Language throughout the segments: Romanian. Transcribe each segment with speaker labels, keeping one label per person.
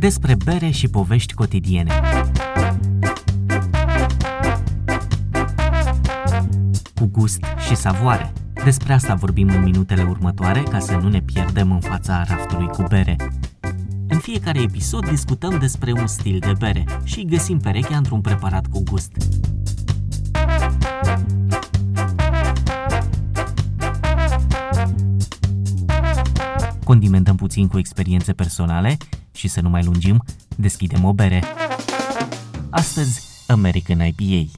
Speaker 1: despre bere și povești cotidiene. Cu gust și savoare. Despre asta vorbim în minutele următoare ca să nu ne pierdem în fața raftului cu bere. În fiecare episod discutăm despre un stil de bere și găsim perechea într-un preparat cu gust. Condimentăm puțin cu experiențe personale și să nu mai lungim, deschidem o bere. Astăzi, American IPA.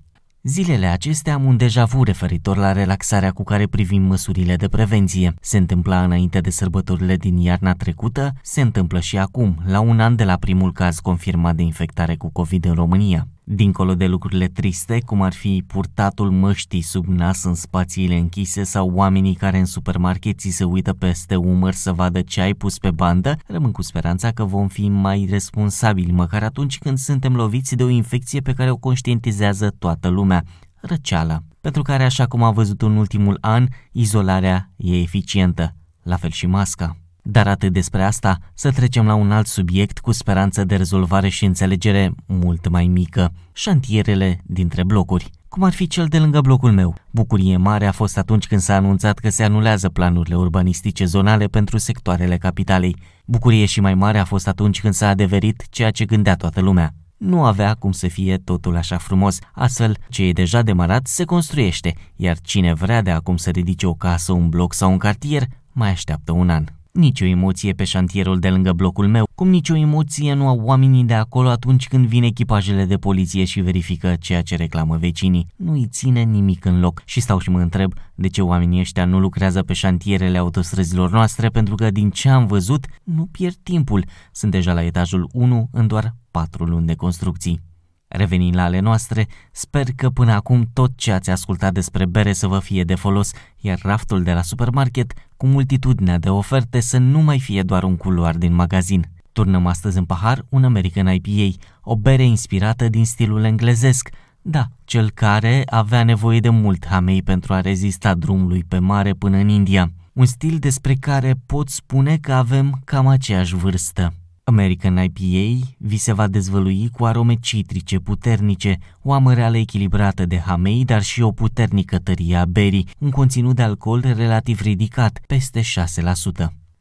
Speaker 1: Zilele acestea am un deja vu referitor la relaxarea cu care privim măsurile de prevenție. Se întâmpla înainte de sărbătorile din iarna trecută, se întâmplă și acum, la un an de la primul caz confirmat de infectare cu COVID în România. Dincolo de lucrurile triste, cum ar fi purtatul măștii sub nas în spațiile închise sau oamenii care în supermarket ți se uită peste umăr să vadă ce ai pus pe bandă, rămân cu speranța că vom fi mai responsabili, măcar atunci când suntem loviți de o infecție pe care o conștientizează toată lumea, răceala, pentru care, așa cum a văzut în ultimul an, izolarea e eficientă, la fel și masca. Dar atât despre asta, să trecem la un alt subiect cu speranță de rezolvare și înțelegere mult mai mică, șantierele dintre blocuri cum ar fi cel de lângă blocul meu. Bucurie mare a fost atunci când s-a anunțat că se anulează planurile urbanistice zonale pentru sectoarele capitalei. Bucurie și mai mare a fost atunci când s-a adeverit ceea ce gândea toată lumea. Nu avea cum să fie totul așa frumos, astfel ce e deja demarat se construiește, iar cine vrea de acum să ridice o casă, un bloc sau un cartier, mai așteaptă un an. Nicio emoție pe șantierul de lângă blocul meu, cum nicio emoție nu au oamenii de acolo atunci când vin echipajele de poliție și verifică ceea ce reclamă vecinii. Nu îi ține nimic în loc și stau și mă întreb de ce oamenii ăștia nu lucrează pe șantierele autostrăzilor noastre pentru că din ce am văzut nu pierd timpul. Sunt deja la etajul 1 în doar 4 luni de construcții. Revenind la ale noastre, sper că până acum tot ce ați ascultat despre bere să vă fie de folos, iar raftul de la supermarket, cu multitudinea de oferte, să nu mai fie doar un culoar din magazin. Turnăm astăzi în pahar un American IPA, o bere inspirată din stilul englezesc, da, cel care avea nevoie de mult hamei pentru a rezista drumului pe mare până în India. Un stil despre care pot spune că avem cam aceeași vârstă. American IPA vi se va dezvălui cu arome citrice puternice, o amăreală echilibrată de hamei, dar și o puternică tărie a berii, un conținut de alcool relativ ridicat, peste 6%.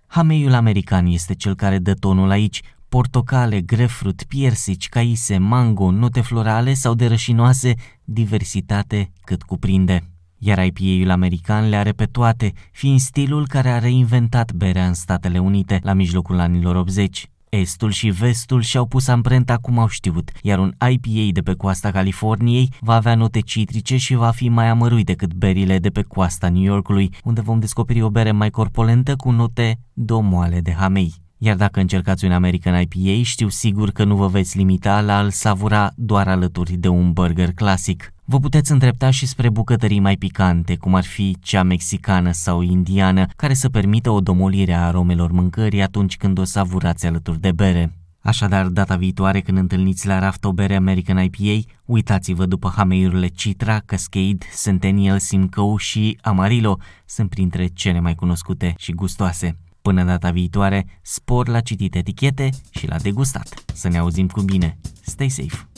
Speaker 1: Hameiul american este cel care dă tonul aici, portocale, grefrut, piersici, caise, mango, note florale sau de rășinoase, diversitate cât cuprinde. Iar IPA-ul american le are pe toate, fiind stilul care a reinventat berea în Statele Unite la mijlocul anilor 80. Estul și vestul și-au pus amprenta cum au știut, iar un IPA de pe coasta Californiei va avea note citrice și va fi mai amărui decât berile de pe coasta New Yorkului, unde vom descoperi o bere mai corpolentă cu note domoale de hamei. Iar dacă încercați un American IPA, știu sigur că nu vă veți limita la a-l savura doar alături de un burger clasic. Vă puteți îndrepta și spre bucătării mai picante, cum ar fi cea mexicană sau indiană, care să permită o domolire a aromelor mâncării atunci când o savurați alături de bere. Așadar, data viitoare când întâlniți la raft o bere American IPA, uitați-vă după hameiurile Citra, Cascade, Centennial, Simcoe și Amarillo, sunt printre cele mai cunoscute și gustoase. Până data viitoare, spor la citit etichete și la degustat. Să ne auzim cu bine. Stay safe!